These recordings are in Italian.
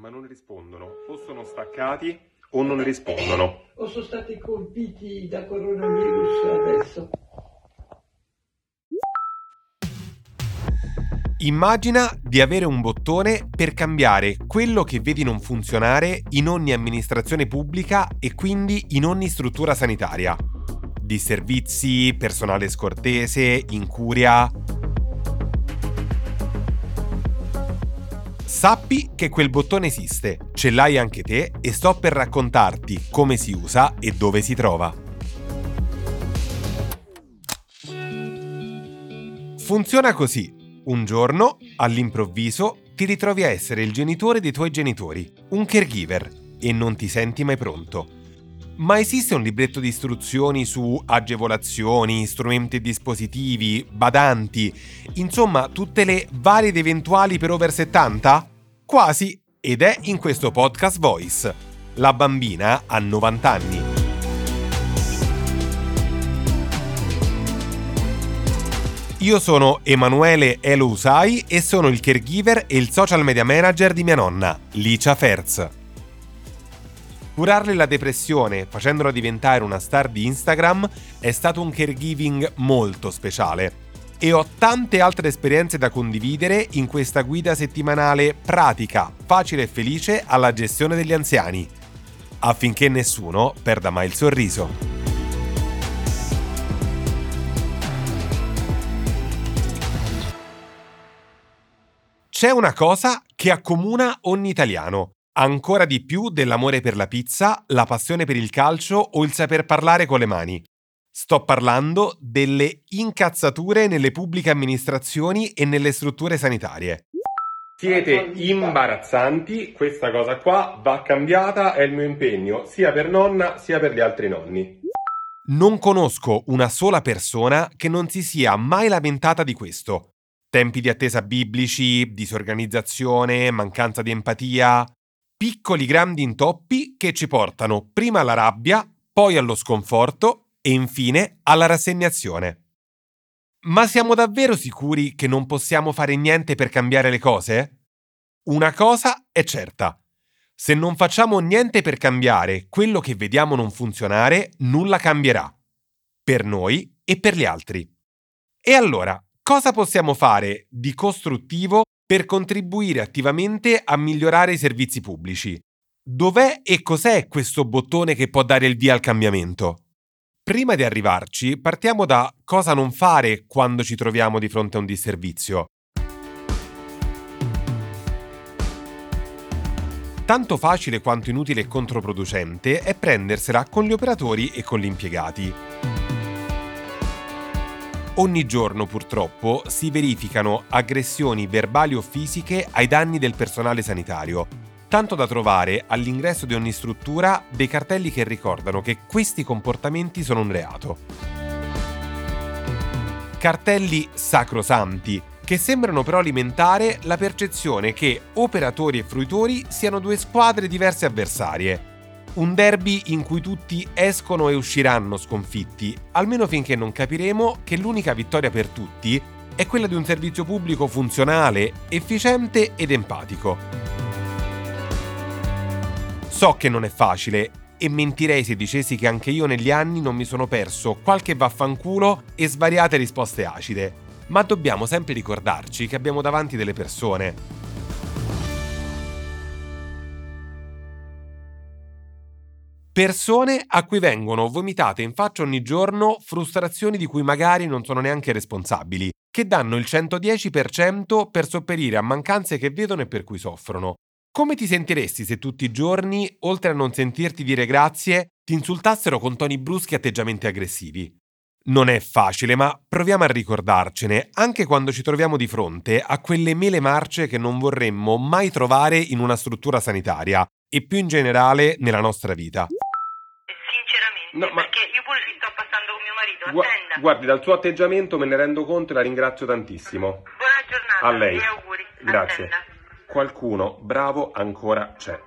Ma non rispondono. O sono staccati o non rispondono. o sono stati colpiti da coronavirus adesso. Immagina di avere un bottone per cambiare quello che vedi non funzionare in ogni amministrazione pubblica e quindi in ogni struttura sanitaria. Disservizi, personale scortese, incuria. Sappi che quel bottone esiste, ce l'hai anche te e sto per raccontarti come si usa e dove si trova. Funziona così. Un giorno, all'improvviso, ti ritrovi a essere il genitore dei tuoi genitori, un caregiver, e non ti senti mai pronto. Ma esiste un libretto di istruzioni su agevolazioni, strumenti e dispositivi, badanti, insomma tutte le varie ed eventuali per over 70? Quasi, ed è in questo podcast Voice. La bambina ha 90 anni. Io sono Emanuele Elo Usai e sono il caregiver e il social media manager di mia nonna, Licia Ferz. Curarle la depressione facendola diventare una star di Instagram è stato un caregiving molto speciale. E ho tante altre esperienze da condividere in questa guida settimanale pratica, facile e felice alla gestione degli anziani, affinché nessuno perda mai il sorriso. C'è una cosa che accomuna ogni italiano, ancora di più dell'amore per la pizza, la passione per il calcio o il saper parlare con le mani. Sto parlando delle incazzature nelle pubbliche amministrazioni e nelle strutture sanitarie. Siete imbarazzanti, questa cosa qua va cambiata, è il mio impegno, sia per nonna sia per gli altri nonni. Non conosco una sola persona che non si sia mai lamentata di questo. Tempi di attesa biblici, disorganizzazione, mancanza di empatia, piccoli grandi intoppi che ci portano prima alla rabbia, poi allo sconforto e infine alla rassegnazione. Ma siamo davvero sicuri che non possiamo fare niente per cambiare le cose? Una cosa è certa. Se non facciamo niente per cambiare quello che vediamo non funzionare, nulla cambierà. Per noi e per gli altri. E allora, cosa possiamo fare di costruttivo per contribuire attivamente a migliorare i servizi pubblici? Dov'è e cos'è questo bottone che può dare il via al cambiamento? Prima di arrivarci, partiamo da cosa non fare quando ci troviamo di fronte a un disservizio. Tanto facile quanto inutile e controproducente è prendersela con gli operatori e con gli impiegati. Ogni giorno purtroppo si verificano aggressioni verbali o fisiche ai danni del personale sanitario, tanto da trovare all'ingresso di ogni struttura dei cartelli che ricordano che questi comportamenti sono un reato. Cartelli sacrosanti, che sembrano però alimentare la percezione che operatori e fruitori siano due squadre diverse avversarie. Un derby in cui tutti escono e usciranno sconfitti, almeno finché non capiremo che l'unica vittoria per tutti è quella di un servizio pubblico funzionale, efficiente ed empatico. So che non è facile e mentirei se dicessi che anche io negli anni non mi sono perso qualche vaffanculo e svariate risposte acide, ma dobbiamo sempre ricordarci che abbiamo davanti delle persone. Persone a cui vengono vomitate in faccia ogni giorno frustrazioni di cui magari non sono neanche responsabili, che danno il 110% per sopperire a mancanze che vedono e per cui soffrono. Come ti sentiresti se tutti i giorni, oltre a non sentirti dire grazie, ti insultassero con toni bruschi e atteggiamenti aggressivi? Non è facile, ma proviamo a ricordarcene anche quando ci troviamo di fronte a quelle mele marce che non vorremmo mai trovare in una struttura sanitaria e più in generale nella nostra vita. Sinceramente, No, ma- perché io pure ci sto passando con mio marito, Gua- attenda. guardi, dal suo atteggiamento me ne rendo conto e la ringrazio tantissimo. Buona giornata A lei. auguri. Grazie. Attenda. Qualcuno bravo ancora c'è.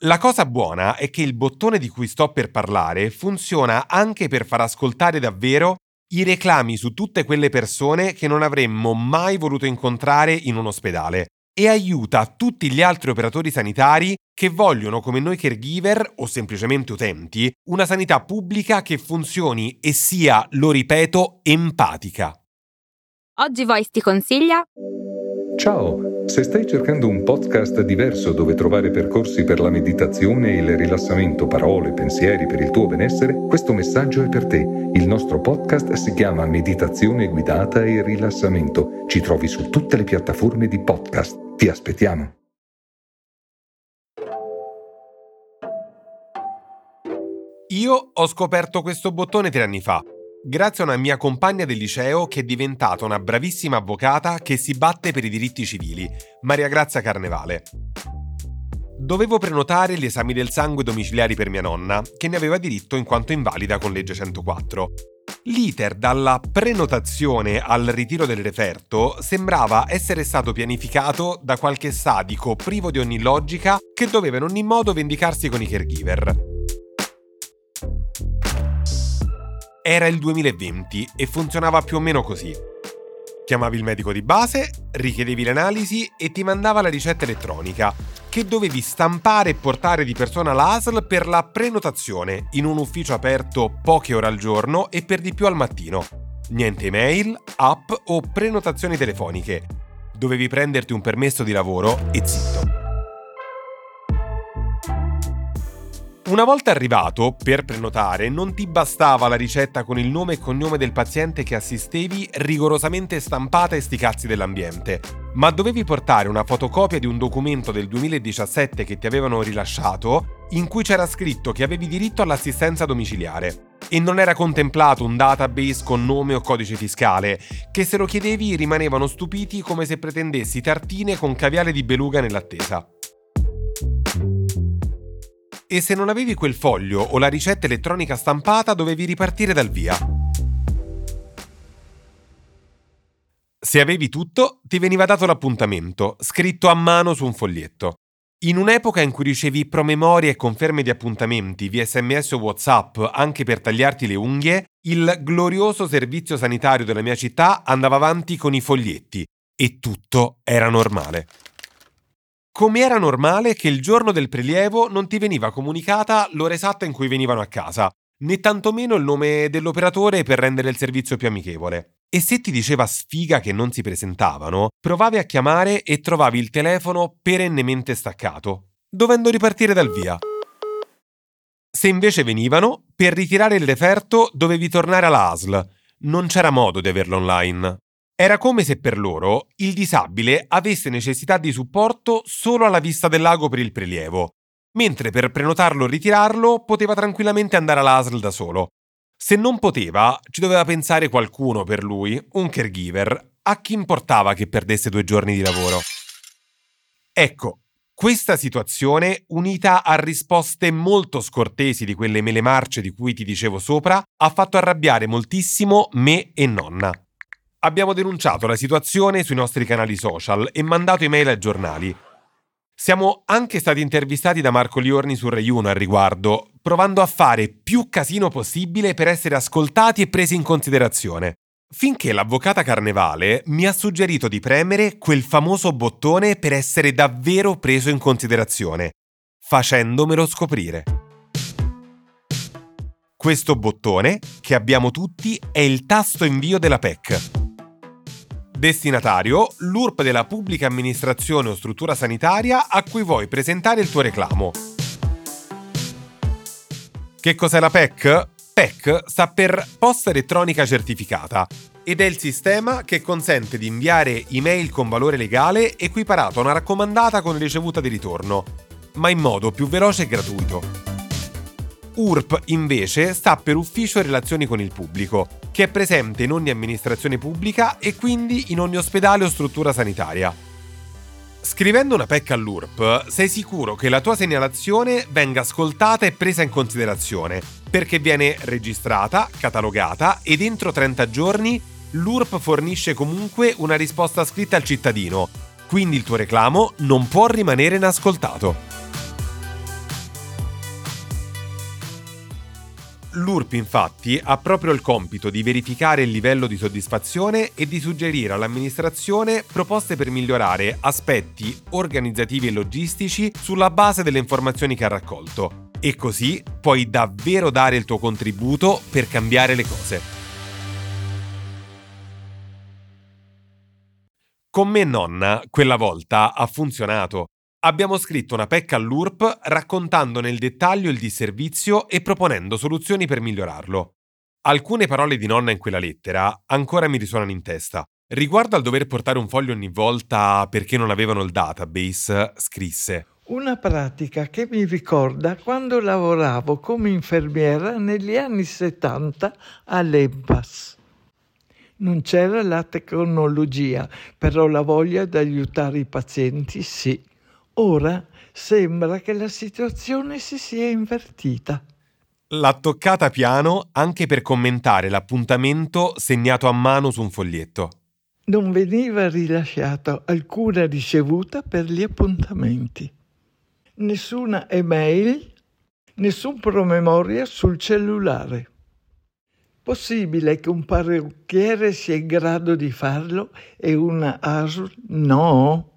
La cosa buona è che il bottone di cui sto per parlare funziona anche per far ascoltare davvero i reclami su tutte quelle persone che non avremmo mai voluto incontrare in un ospedale e aiuta tutti gli altri operatori sanitari che vogliono come noi caregiver o semplicemente utenti una sanità pubblica che funzioni e sia, lo ripeto, empatica. Oggi Voice ti consiglia Ciao, se stai cercando un podcast diverso dove trovare percorsi per la meditazione e il rilassamento, parole, pensieri per il tuo benessere, questo messaggio è per te. Il nostro podcast si chiama Meditazione guidata e rilassamento. Ci trovi su tutte le piattaforme di podcast. Ti aspettiamo. Io ho scoperto questo bottone tre anni fa, grazie a una mia compagna del liceo che è diventata una bravissima avvocata che si batte per i diritti civili, Maria Grazia Carnevale. Dovevo prenotare gli esami del sangue domiciliari per mia nonna, che ne aveva diritto in quanto invalida con legge 104. L'iter dalla prenotazione al ritiro del referto sembrava essere stato pianificato da qualche sadico privo di ogni logica che doveva in ogni modo vendicarsi con i caregiver. Era il 2020 e funzionava più o meno così. Chiamavi il medico di base, richiedevi l'analisi e ti mandava la ricetta elettronica, che dovevi stampare e portare di persona all'ASL per la prenotazione in un ufficio aperto poche ore al giorno e per di più al mattino. Niente email, app o prenotazioni telefoniche. Dovevi prenderti un permesso di lavoro e zitto. Una volta arrivato, per prenotare, non ti bastava la ricetta con il nome e cognome del paziente che assistevi rigorosamente stampata e sti cazzi dell'ambiente, ma dovevi portare una fotocopia di un documento del 2017 che ti avevano rilasciato, in cui c'era scritto che avevi diritto all'assistenza domiciliare. E non era contemplato un database con nome o codice fiscale, che se lo chiedevi rimanevano stupiti come se pretendessi tartine con caviale di beluga nell'attesa. E se non avevi quel foglio o la ricetta elettronica stampata dovevi ripartire dal via. Se avevi tutto, ti veniva dato l'appuntamento, scritto a mano su un foglietto. In un'epoca in cui ricevi promemorie e conferme di appuntamenti via sms o whatsapp anche per tagliarti le unghie, il glorioso servizio sanitario della mia città andava avanti con i foglietti e tutto era normale. Come era normale che il giorno del prelievo non ti veniva comunicata l'ora esatta in cui venivano a casa, né tantomeno il nome dell'operatore per rendere il servizio più amichevole. E se ti diceva sfiga che non si presentavano, provavi a chiamare e trovavi il telefono perennemente staccato, dovendo ripartire dal via. Se invece venivano, per ritirare il referto dovevi tornare alla ASL. Non c'era modo di averlo online. Era come se per loro il disabile avesse necessità di supporto solo alla vista del lago per il prelievo, mentre per prenotarlo o ritirarlo poteva tranquillamente andare all'ASL da solo. Se non poteva, ci doveva pensare qualcuno per lui, un caregiver, a chi importava che perdesse due giorni di lavoro. Ecco, questa situazione, unita a risposte molto scortesi di quelle mele marce di cui ti dicevo sopra, ha fatto arrabbiare moltissimo me e nonna. Abbiamo denunciato la situazione sui nostri canali social e mandato email ai giornali. Siamo anche stati intervistati da Marco Liorni su Rai 1 al riguardo, provando a fare più casino possibile per essere ascoltati e presi in considerazione. Finché l'avvocata Carnevale mi ha suggerito di premere quel famoso bottone per essere davvero preso in considerazione, facendomelo scoprire. Questo bottone, che abbiamo tutti, è il tasto invio della PEC. Destinatario, l'URP della pubblica amministrazione o struttura sanitaria a cui vuoi presentare il tuo reclamo. Che cos'è la PEC? PEC sta per Posta Elettronica Certificata ed è il sistema che consente di inviare email con valore legale equiparato a una raccomandata con ricevuta di ritorno, ma in modo più veloce e gratuito. URP invece sta per Ufficio Relazioni con il Pubblico, che è presente in ogni amministrazione pubblica e quindi in ogni ospedale o struttura sanitaria. Scrivendo una PEC all'URP sei sicuro che la tua segnalazione venga ascoltata e presa in considerazione, perché viene registrata, catalogata ed entro 30 giorni l'URP fornisce comunque una risposta scritta al cittadino, quindi il tuo reclamo non può rimanere inascoltato. L'URP infatti ha proprio il compito di verificare il livello di soddisfazione e di suggerire all'amministrazione proposte per migliorare aspetti organizzativi e logistici sulla base delle informazioni che ha raccolto. E così puoi davvero dare il tuo contributo per cambiare le cose. Con me nonna, quella volta, ha funzionato. Abbiamo scritto una PEC all'URP raccontando nel dettaglio il disservizio e proponendo soluzioni per migliorarlo. Alcune parole di nonna in quella lettera ancora mi risuonano in testa. Riguardo al dover portare un foglio ogni volta perché non avevano il database, scrisse Una pratica che mi ricorda quando lavoravo come infermiera negli anni 70 all'EMPAS. Non c'era la tecnologia, però la voglia di aiutare i pazienti sì. Ora sembra che la situazione si sia invertita. L'ha toccata piano anche per commentare l'appuntamento segnato a mano su un foglietto. Non veniva rilasciata alcuna ricevuta per gli appuntamenti. Nessuna email, nessun promemoria sul cellulare. Possibile che un parrucchiere sia in grado di farlo e una ASL no?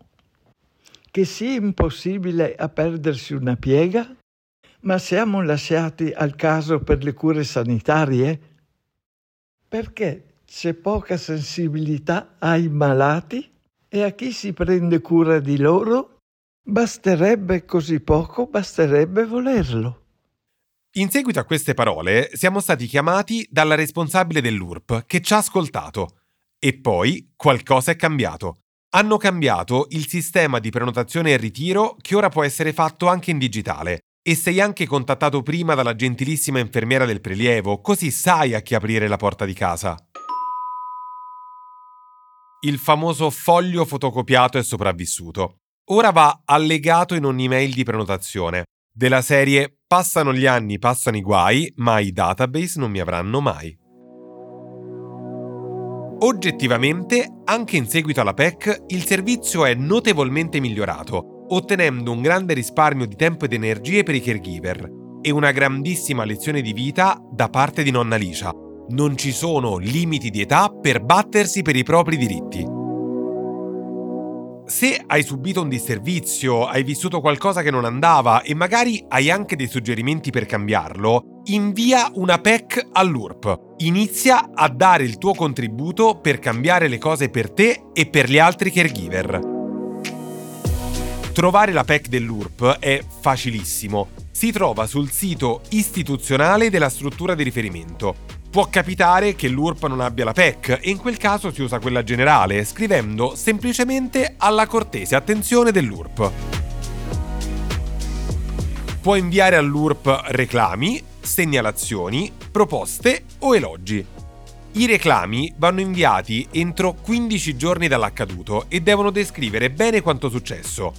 Che sia impossibile a perdersi una piega? Ma siamo lasciati al caso per le cure sanitarie? Perché c'è poca sensibilità ai malati e a chi si prende cura di loro? Basterebbe così poco, basterebbe volerlo. In seguito a queste parole siamo stati chiamati dalla responsabile dell'URP che ci ha ascoltato. E poi qualcosa è cambiato. Hanno cambiato il sistema di prenotazione e ritiro che ora può essere fatto anche in digitale. E sei anche contattato prima dalla gentilissima infermiera del prelievo, così sai a chi aprire la porta di casa. Il famoso foglio fotocopiato è sopravvissuto. Ora va allegato in ogni mail di prenotazione. Della serie passano gli anni, passano i guai, ma i database non mi avranno mai. Oggettivamente, anche in seguito alla PEC, il servizio è notevolmente migliorato, ottenendo un grande risparmio di tempo ed energie per i caregiver e una grandissima lezione di vita da parte di nonna Licia. Non ci sono limiti di età per battersi per i propri diritti. Se hai subito un disservizio, hai vissuto qualcosa che non andava e magari hai anche dei suggerimenti per cambiarlo, invia una PEC all'URP. Inizia a dare il tuo contributo per cambiare le cose per te e per gli altri caregiver. Trovare la PEC dell'URP è facilissimo. Si trova sul sito istituzionale della struttura di riferimento Può capitare che l'URP non abbia la PEC e in quel caso si usa quella generale, scrivendo semplicemente alla cortese attenzione dell'URP. Può inviare all'URP reclami, segnalazioni, proposte o elogi. I reclami vanno inviati entro 15 giorni dall'accaduto e devono descrivere bene quanto successo.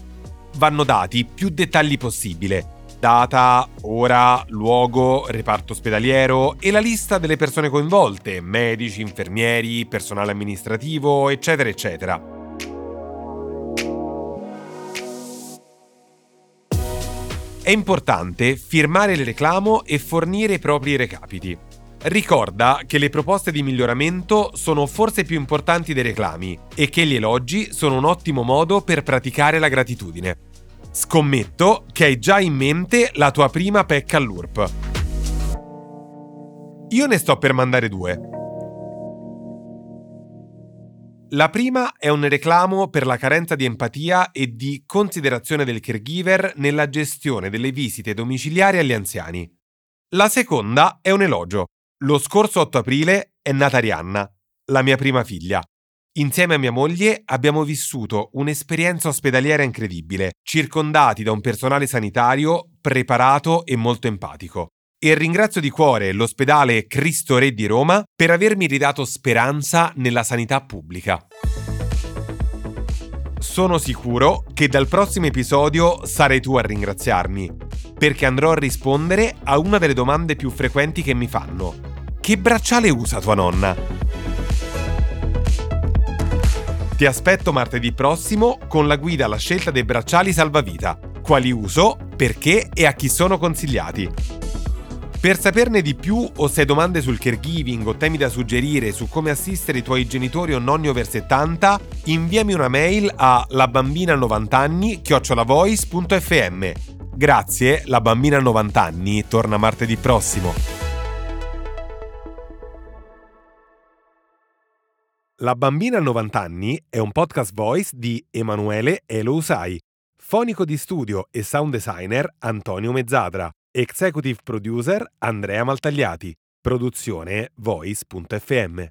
Vanno dati più dettagli possibile, data, ora, luogo, reparto ospedaliero e la lista delle persone coinvolte, medici, infermieri, personale amministrativo, eccetera, eccetera. È importante firmare il reclamo e fornire i propri recapiti. Ricorda che le proposte di miglioramento sono forse più importanti dei reclami e che gli elogi sono un ottimo modo per praticare la gratitudine. Scommetto che hai già in mente la tua prima pecca all'URP. Io ne sto per mandare due. La prima è un reclamo per la carenza di empatia e di considerazione del caregiver nella gestione delle visite domiciliari agli anziani. La seconda è un elogio. Lo scorso 8 aprile è nata Arianna, la mia prima figlia. Insieme a mia moglie abbiamo vissuto un'esperienza ospedaliera incredibile, circondati da un personale sanitario preparato e molto empatico. E ringrazio di cuore l'ospedale Cristo Re di Roma per avermi ridato speranza nella sanità pubblica. sono sicuro che dal prossimo episodio sarai tu a ringraziarmi, perché andrò a rispondere a una delle domande più frequenti che mi fanno. Che bracciale usa tua nonna? Ti aspetto martedì prossimo con la guida alla scelta dei bracciali salvavita, quali uso, perché e a chi sono consigliati. Per saperne di più o se hai domande sul caregiving o temi da suggerire su come assistere i tuoi genitori o nonni over 70, inviami una mail a labambina90anni chiocciolavoice.fm. Grazie, la bambina 90 anni torna martedì prossimo. La bambina 90 anni è un podcast voice di Emanuele Elo Usai, fonico di studio e sound designer Antonio Mezzadra. Executive Producer Andrea Maltagliati. Produzione Voice.fm.